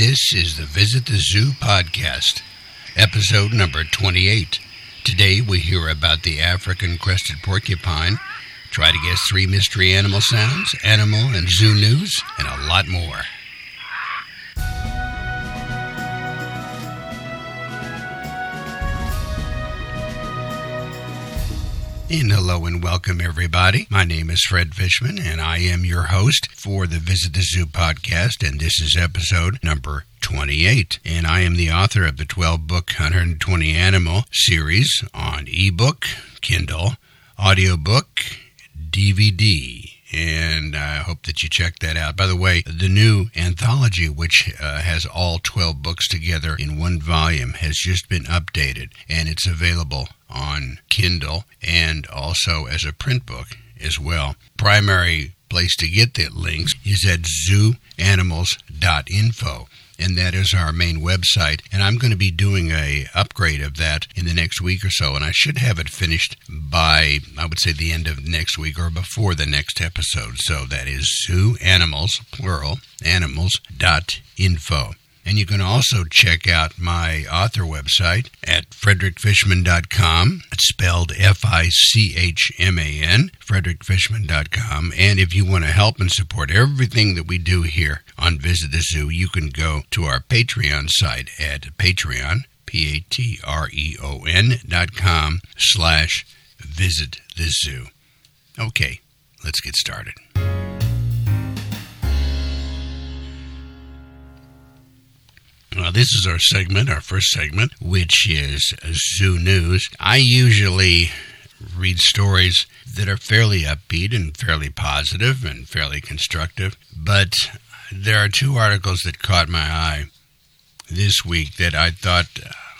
This is the Visit the Zoo podcast, episode number 28. Today we hear about the African crested porcupine, try to guess three mystery animal sounds, animal and zoo news, and a lot more. And hello and welcome, everybody. My name is Fred Fichman, and I am your host for the Visit the Zoo podcast, and this is episode number 28. And I am the author of the 12 book 120 Animal series on ebook, Kindle, audiobook, DVD, and I hope that you check that out. By the way, the new anthology, which uh, has all 12 books together in one volume, has just been updated and it's available on Kindle and also as a print book as well. Primary place to get the links is at zooanimals.info and that is our main website. And i'm going to be doing a upgrade of that in the next week or so. And i should have it finished by i would say the end of next week or before the next episode. So that is zoo animals plural animals.info and you can also check out my author website at frederickfichman.com. It's spelled F I C H M A N, frederickfichman.com. And if you want to help and support everything that we do here on Visit the Zoo, you can go to our Patreon site at Patreon, P A T R E O N dot com slash visit the zoo. Okay, let's get started. Now, this is our segment, our first segment, which is Zoo News. I usually read stories that are fairly upbeat and fairly positive and fairly constructive, but there are two articles that caught my eye this week that I thought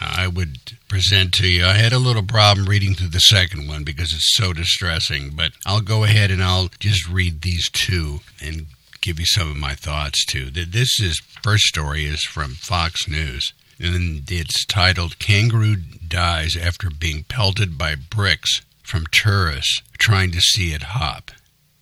I would present to you. I had a little problem reading through the second one because it's so distressing, but I'll go ahead and I'll just read these two and give you some of my thoughts too. This is first story is from Fox News, and it's titled "Kangaroo Dies After Being Pelted by Bricks from Tourists Trying to See It Hop."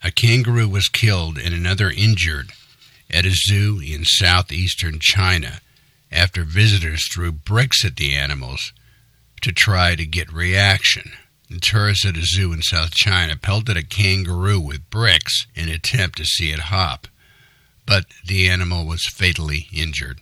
A kangaroo was killed and another injured at a zoo in southeastern China after visitors threw bricks at the animals to try to get reaction. The tourists at a zoo in South China pelted a kangaroo with bricks in an attempt to see it hop, but the animal was fatally injured.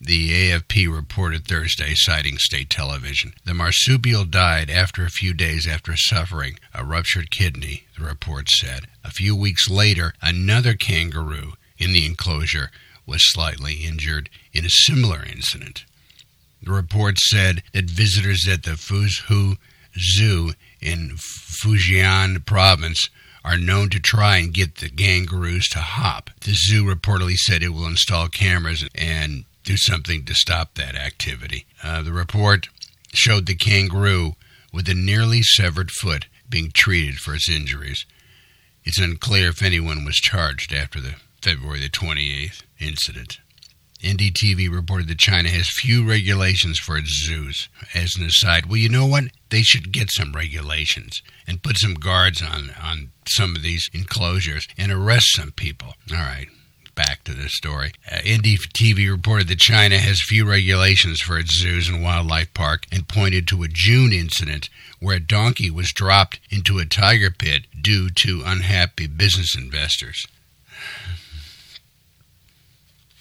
The AFP reported Thursday, citing state television. The marsupial died after a few days after suffering a ruptured kidney, the report said. A few weeks later, another kangaroo in the enclosure was slightly injured in a similar incident. The report said that visitors at the Fuzhou Zoo in Fujian province are known to try and get the kangaroos to hop. The zoo reportedly said it will install cameras and do something to stop that activity. Uh, the report showed the kangaroo with a nearly severed foot being treated for its injuries. It's unclear if anyone was charged after the February the 28th incident. NDTV reported that China has few regulations for its zoos. As an aside, well, you know what? They should get some regulations and put some guards on, on some of these enclosures and arrest some people. All right, back to the story. Uh, NDTV reported that China has few regulations for its zoos and wildlife park and pointed to a June incident where a donkey was dropped into a tiger pit due to unhappy business investors.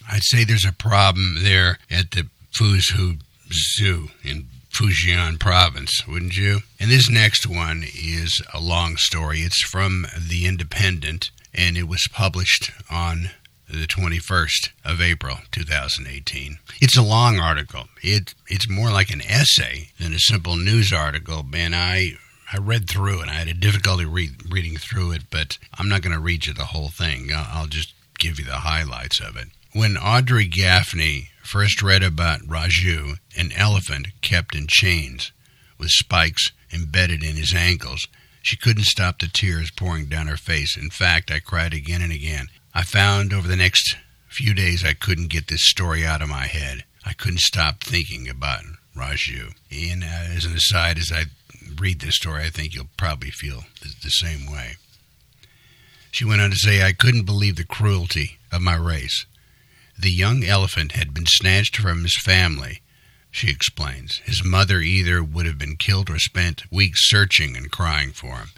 I'd say there's a problem there at the Fuzhou Zoo in Fujian province, wouldn't you? And this next one is a long story. It's from The Independent, and it was published on the 21st of April 2018. It's a long article. It it's more like an essay than a simple news article, and I I read through it. I had a difficulty read, reading through it, but I'm not going to read you the whole thing. I'll just give you the highlights of it. When Audrey Gaffney first read about Raju, an elephant kept in chains with spikes embedded in his ankles, she couldn't stop the tears pouring down her face. In fact, I cried again and again. I found over the next few days I couldn't get this story out of my head. I couldn't stop thinking about Raju. And uh, as an aside, as I read this story, I think you'll probably feel the, the same way. She went on to say, I couldn't believe the cruelty of my race. The young elephant had been snatched from his family, she explains. His mother either would have been killed or spent weeks searching and crying for him.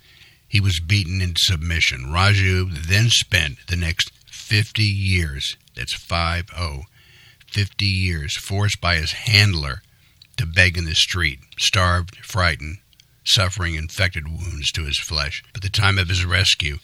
He was beaten into submission. Raju then spent the next 50 years, that's 5 0, 50 years, forced by his handler to beg in the street, starved, frightened, suffering infected wounds to his flesh. At the time of his rescue,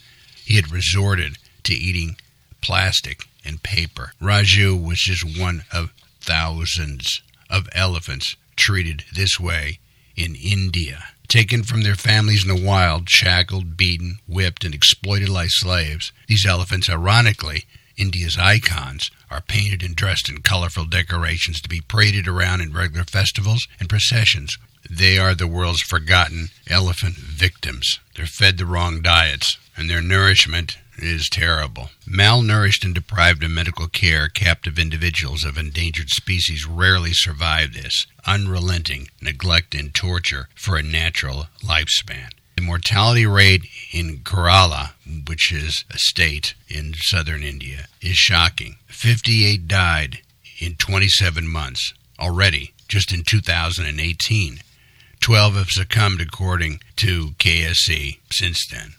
he had resorted to eating plastic and paper. Raju was just one of thousands of elephants treated this way in India. Taken from their families in the wild, shackled, beaten, whipped, and exploited like slaves, these elephants, ironically, India's icons, are painted and dressed in colorful decorations to be paraded around in regular festivals and processions. They are the world's forgotten elephant victims. They're fed the wrong diets, and their nourishment is terrible. Malnourished and deprived of medical care, captive individuals of endangered species rarely survive this unrelenting neglect and torture for a natural lifespan. The mortality rate in Kerala, which is a state in southern India, is shocking. 58 died in 27 months already, just in 2018. 12 have succumbed, according to KSC, since then.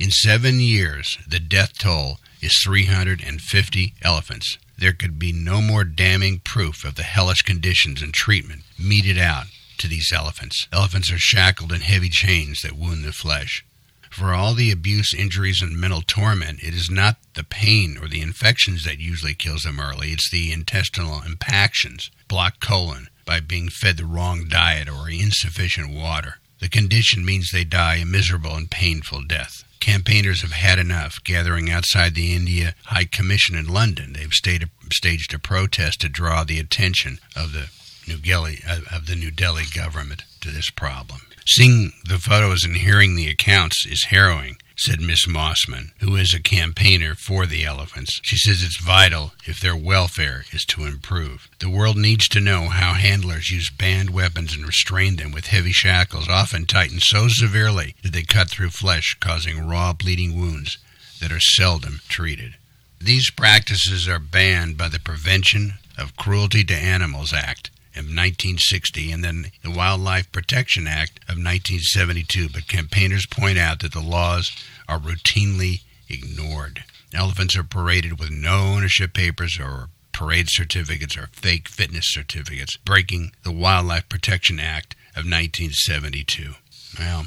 In seven years, the death toll is 350 elephants. There could be no more damning proof of the hellish conditions and treatment meted out to these elephants. Elephants are shackled in heavy chains that wound the flesh. For all the abuse, injuries, and mental torment, it is not the pain or the infections that usually kills them early. It's the intestinal impactions, blocked colon, by being fed the wrong diet or insufficient water. The condition means they die a miserable and painful death. Campaigners have had enough. Gathering outside the India High Commission in London, they've staged a protest to draw the attention of the New Delhi uh, of the New Delhi government to this problem. Seeing the photos and hearing the accounts is harrowing said Miss Mossman, who is a campaigner for the elephants. She says it's vital if their welfare is to improve. The world needs to know how handlers use banned weapons and restrain them with heavy shackles, often tightened so severely that they cut through flesh, causing raw bleeding wounds that are seldom treated. These practices are banned by the Prevention of Cruelty to Animals Act of 1960 and then the Wildlife Protection Act of 1972, but campaigners point out that the laws are routinely ignored. Elephants are paraded with no ownership papers or parade certificates or fake fitness certificates, breaking the Wildlife Protection Act of 1972. Well,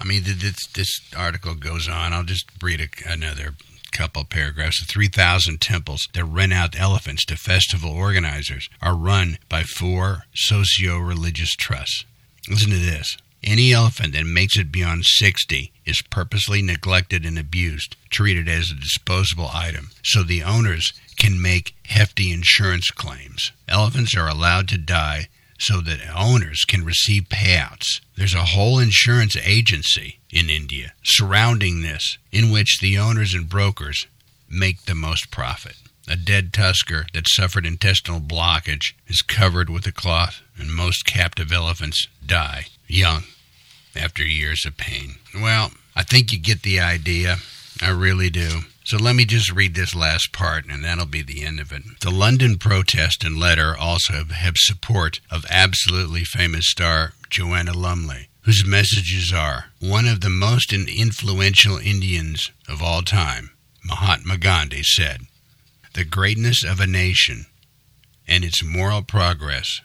I mean, this, this article goes on. I'll just read a, another couple paragraphs. The 3,000 temples that rent out elephants to festival organizers are run by four socio religious trusts. Listen to this. Any elephant that makes it beyond 60 is purposely neglected and abused, treated as a disposable item, so the owners can make hefty insurance claims. Elephants are allowed to die so that owners can receive payouts. There's a whole insurance agency in India surrounding this in which the owners and brokers make the most profit. A dead tusker that suffered intestinal blockage is covered with a cloth, and most captive elephants die young after years of pain. Well, I think you get the idea. I really do. So let me just read this last part, and that'll be the end of it. The London protest and letter also have support of absolutely famous star Joanna Lumley, whose messages are one of the most influential Indians of all time, Mahatma Gandhi, said, The greatness of a nation and its moral progress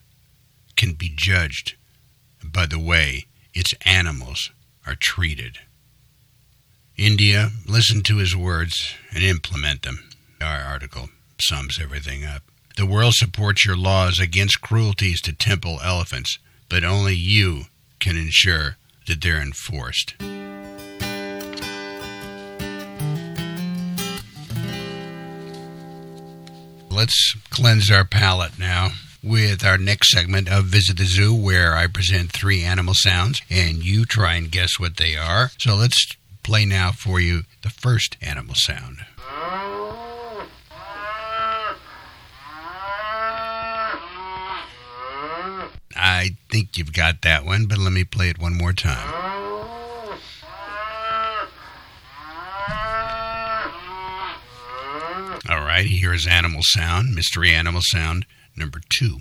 can be judged by the way its animals are treated. India, listen to his words and implement them. Our article sums everything up. The world supports your laws against cruelties to temple elephants, but only you can ensure that they're enforced. Let's cleanse our palate now with our next segment of Visit the Zoo, where I present three animal sounds and you try and guess what they are. So let's play now for you the first animal sound. I think you've got that one, but let me play it one more time. All right, here is Animal Sound, Mystery Animal Sound number two.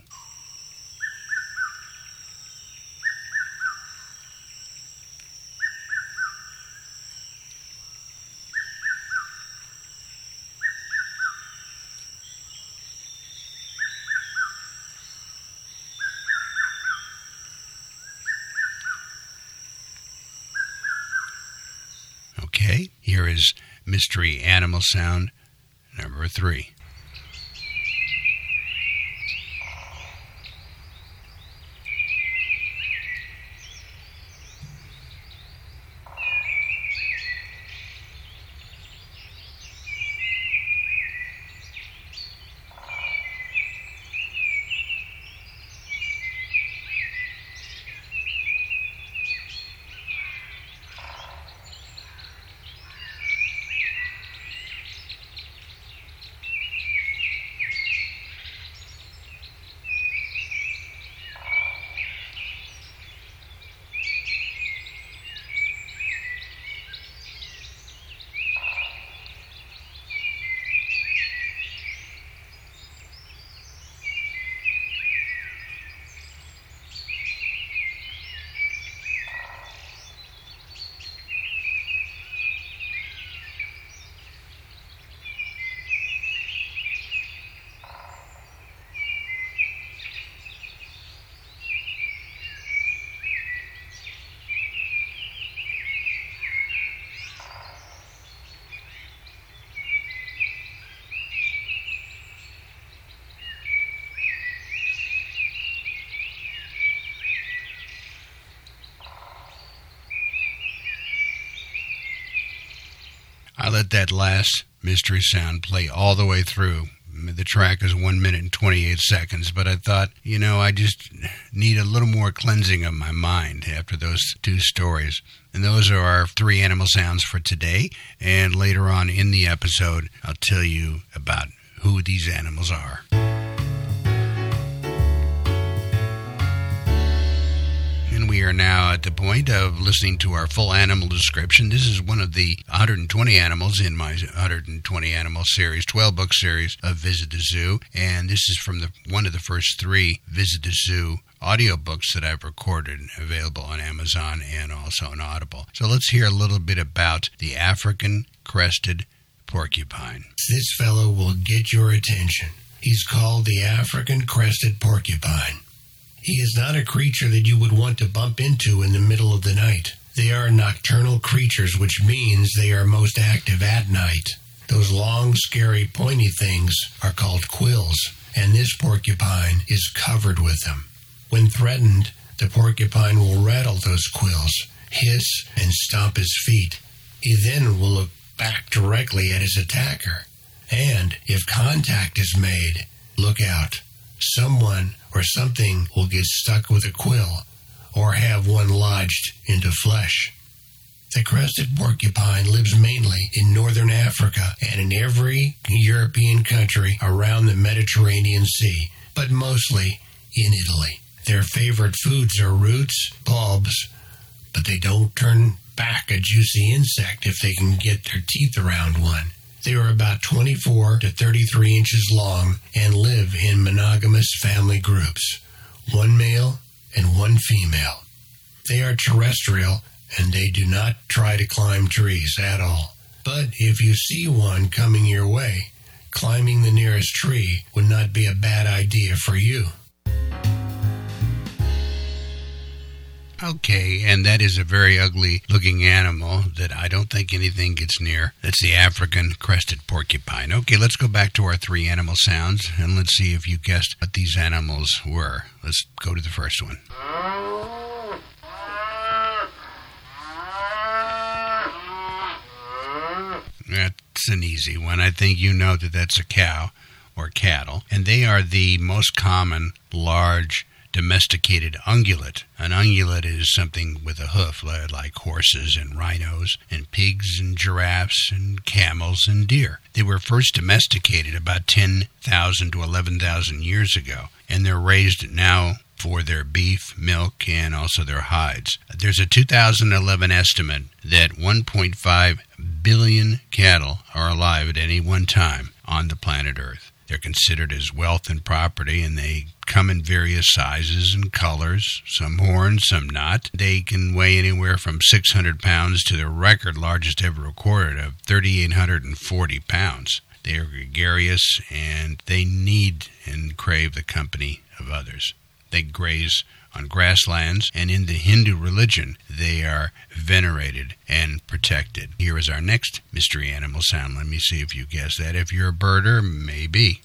Okay, here is Mystery Animal Sound number three. I let that last mystery sound play all the way through. The track is one minute and 28 seconds, but I thought, you know, I just need a little more cleansing of my mind after those two stories. And those are our three animal sounds for today. And later on in the episode, I'll tell you about who these animals are. We are now at the point of listening to our full animal description. This is one of the 120 animals in my 120 animal series, 12 book series of Visit the Zoo, and this is from the one of the first three Visit the Zoo audiobooks that I've recorded available on Amazon and also on Audible. So let's hear a little bit about the African crested porcupine. This fellow will get your attention. He's called the African crested porcupine. He is not a creature that you would want to bump into in the middle of the night. They are nocturnal creatures, which means they are most active at night. Those long, scary, pointy things are called quills, and this porcupine is covered with them. When threatened, the porcupine will rattle those quills, hiss, and stomp his feet. He then will look back directly at his attacker. And if contact is made, look out. Someone or something will get stuck with a quill or have one lodged into flesh. The crested porcupine lives mainly in northern Africa and in every European country around the Mediterranean Sea, but mostly in Italy. Their favorite foods are roots, bulbs, but they don't turn back a juicy insect if they can get their teeth around one. They are about 24 to 33 inches long and live in monogamous family groups, one male and one female. They are terrestrial and they do not try to climb trees at all. But if you see one coming your way, climbing the nearest tree would not be a bad idea for you. Okay, and that is a very ugly looking animal that I don't think anything gets near. That's the African crested porcupine. Okay, let's go back to our three animal sounds and let's see if you guessed what these animals were. Let's go to the first one. That's an easy one. I think you know that that's a cow or cattle, and they are the most common large domesticated ungulate. An ungulate is something with a hoof, like horses and rhinos, and pigs and giraffes and camels and deer. They were first domesticated about 10,000 to 11,000 years ago, and they're raised now for their beef, milk, and also their hides. There's a 2011 estimate that 1.5 billion cattle are alive at any one time on the planet Earth. They're considered as wealth and property, and they come in various sizes and colors, some horns, some not. They can weigh anywhere from 600 pounds to the record largest ever recorded of 3,840 pounds. They are gregarious and they need and crave the company of others. They graze on grasslands, and in the Hindu religion, they are venerated and protected. Here is our next mystery animal sound. Let me see if you guess that. If you're a birder, maybe.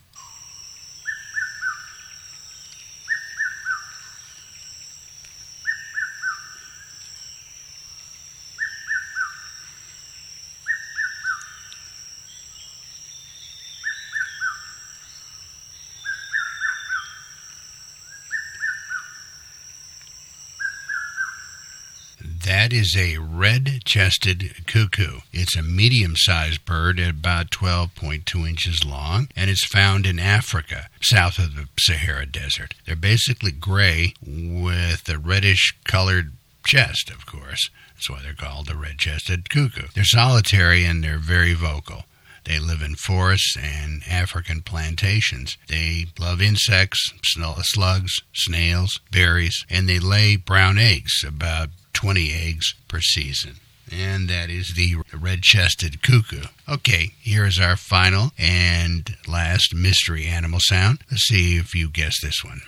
That is a red chested cuckoo. It's a medium sized bird at about 12.2 inches long, and it's found in Africa, south of the Sahara Desert. They're basically gray with a reddish colored chest, of course. That's why they're called the red chested cuckoo. They're solitary and they're very vocal. They live in forests and African plantations. They love insects, slugs, snails, berries, and they lay brown eggs, about 20 eggs per season. And that is the red chested cuckoo. Okay, here is our final and last mystery animal sound. Let's see if you guess this one.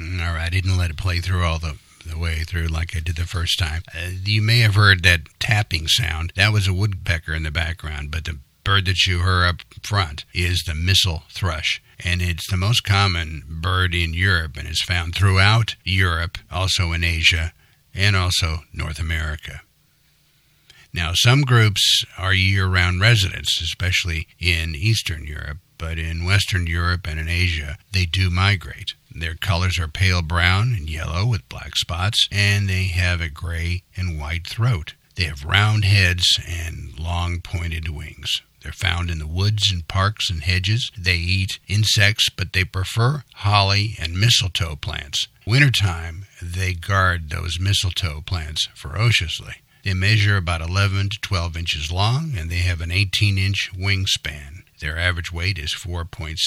All right, I didn't let it play through all the the way through like I did the first time. Uh, you may have heard that tapping sound. That was a woodpecker in the background, but the bird that you heard up front is the missel thrush. And it's the most common bird in Europe and is found throughout Europe, also in Asia, and also North America. Now, some groups are year round residents, especially in Eastern Europe, but in Western Europe and in Asia, they do migrate. Their colors are pale brown and yellow with black spots, and they have a gray and white throat. They have round heads and long pointed wings. They're found in the woods and parks and hedges. They eat insects, but they prefer holly and mistletoe plants. Wintertime, they guard those mistletoe plants ferociously. They measure about 11 to 12 inches long, and they have an 18 inch wingspan. Their average weight is 4.6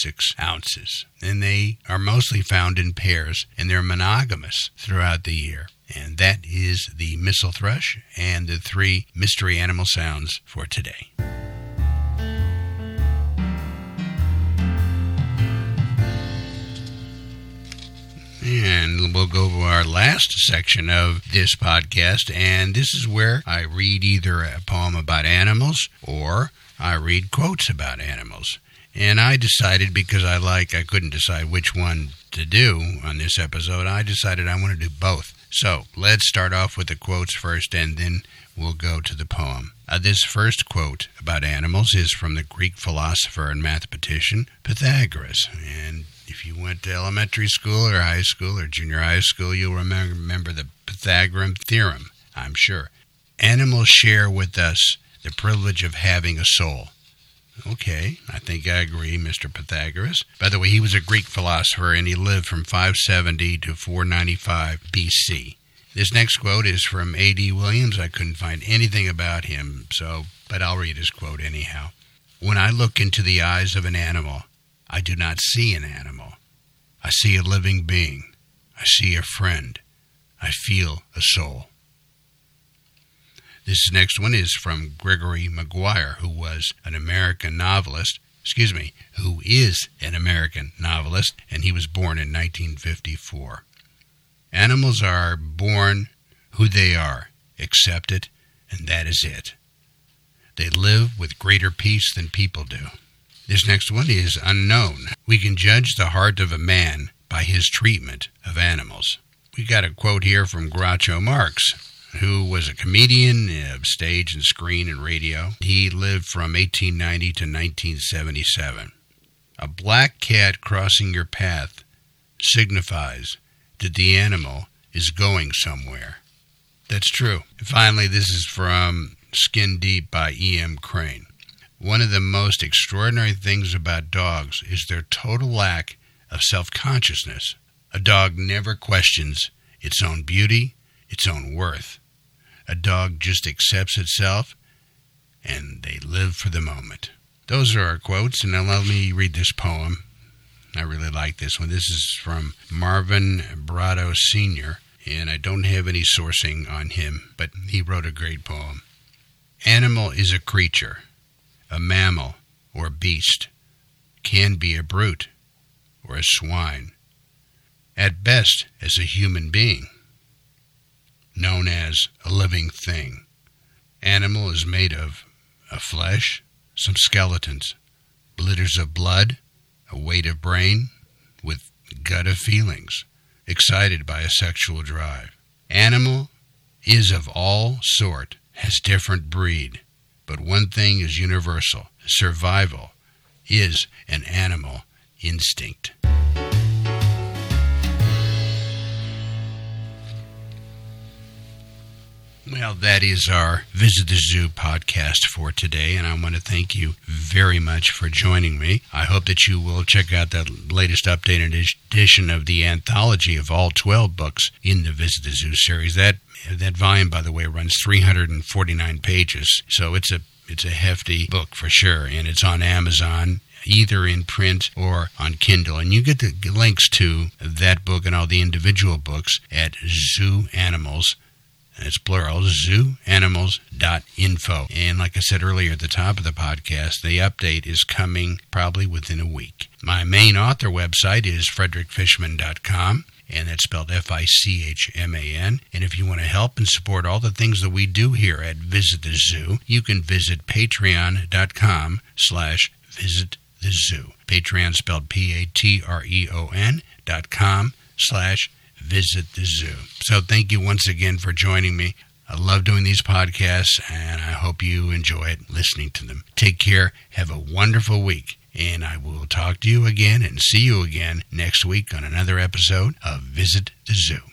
ounces. And they are mostly found in pairs, and they're monogamous throughout the year. And that is the missel thrush and the three mystery animal sounds for today. And we'll go to our last section of this podcast, and this is where I read either a poem about animals or I read quotes about animals. And I decided because I like, I couldn't decide which one to do on this episode, I decided I want to do both. So let's start off with the quotes first and then we'll go to the poem. Uh, this first quote about animals is from the Greek philosopher and mathematician Pythagoras. And if you went to elementary school or high school or junior high school, you'll remember, remember the Pythagorean theorem, I'm sure. Animals share with us the privilege of having a soul. Okay, I think I agree, Mr. Pythagoras. By the way, he was a Greek philosopher and he lived from 570 to 495 BC. This next quote is from A.D. Williams. I couldn't find anything about him, so but I'll read his quote anyhow. When I look into the eyes of an animal, I do not see an animal. I see a living being. I see a friend. I feel a soul. This next one is from Gregory Maguire, who was an American novelist, excuse me, who is an American novelist, and he was born in 1954. Animals are born who they are, accept it, and that is it. They live with greater peace than people do. This next one is unknown. We can judge the heart of a man by his treatment of animals. We got a quote here from Groucho Marx who was a comedian of stage and screen and radio. He lived from 1890 to 1977. A black cat crossing your path signifies that the animal is going somewhere. That's true. And finally, this is from Skin Deep by E.M. Crane. One of the most extraordinary things about dogs is their total lack of self consciousness. A dog never questions its own beauty, its own worth. A dog just accepts itself and they live for the moment. Those are our quotes, and now let me read this poem. I really like this one. This is from Marvin Brado Sr., and I don't have any sourcing on him, but he wrote a great poem. Animal is a creature, a mammal or beast, can be a brute or a swine, at best as a human being, known as a living thing. Animal is made of, of flesh, some skeletons, blitters of blood, a weight of brain, with gut of feelings, excited by a sexual drive. Animal is of all sort, has different breed, but one thing is universal survival is an animal instinct. Well, that is our Visit the Zoo podcast for today, and I want to thank you very much for joining me. I hope that you will check out that latest updated edition of the anthology of all 12 books in the Visit the Zoo series. That that volume, by the way, runs 349 pages, so it's a it's a hefty book for sure, and it's on Amazon either in print or on Kindle. And you get the links to that book and all the individual books at Zoo Animals it's plural, zooanimals.info. And like I said earlier at the top of the podcast, the update is coming probably within a week. My main author website is frederickfichman.com and that's spelled F-I-C-H-M-A-N. And if you want to help and support all the things that we do here at Visit the Zoo, you can visit patreon.com slash visit the zoo. Patreon spelled P-A-T-R-E-O-N dot com slash visit the zoo. So thank you once again for joining me. I love doing these podcasts and I hope you enjoy it listening to them. Take care. Have a wonderful week. And I will talk to you again and see you again next week on another episode of Visit the Zoo.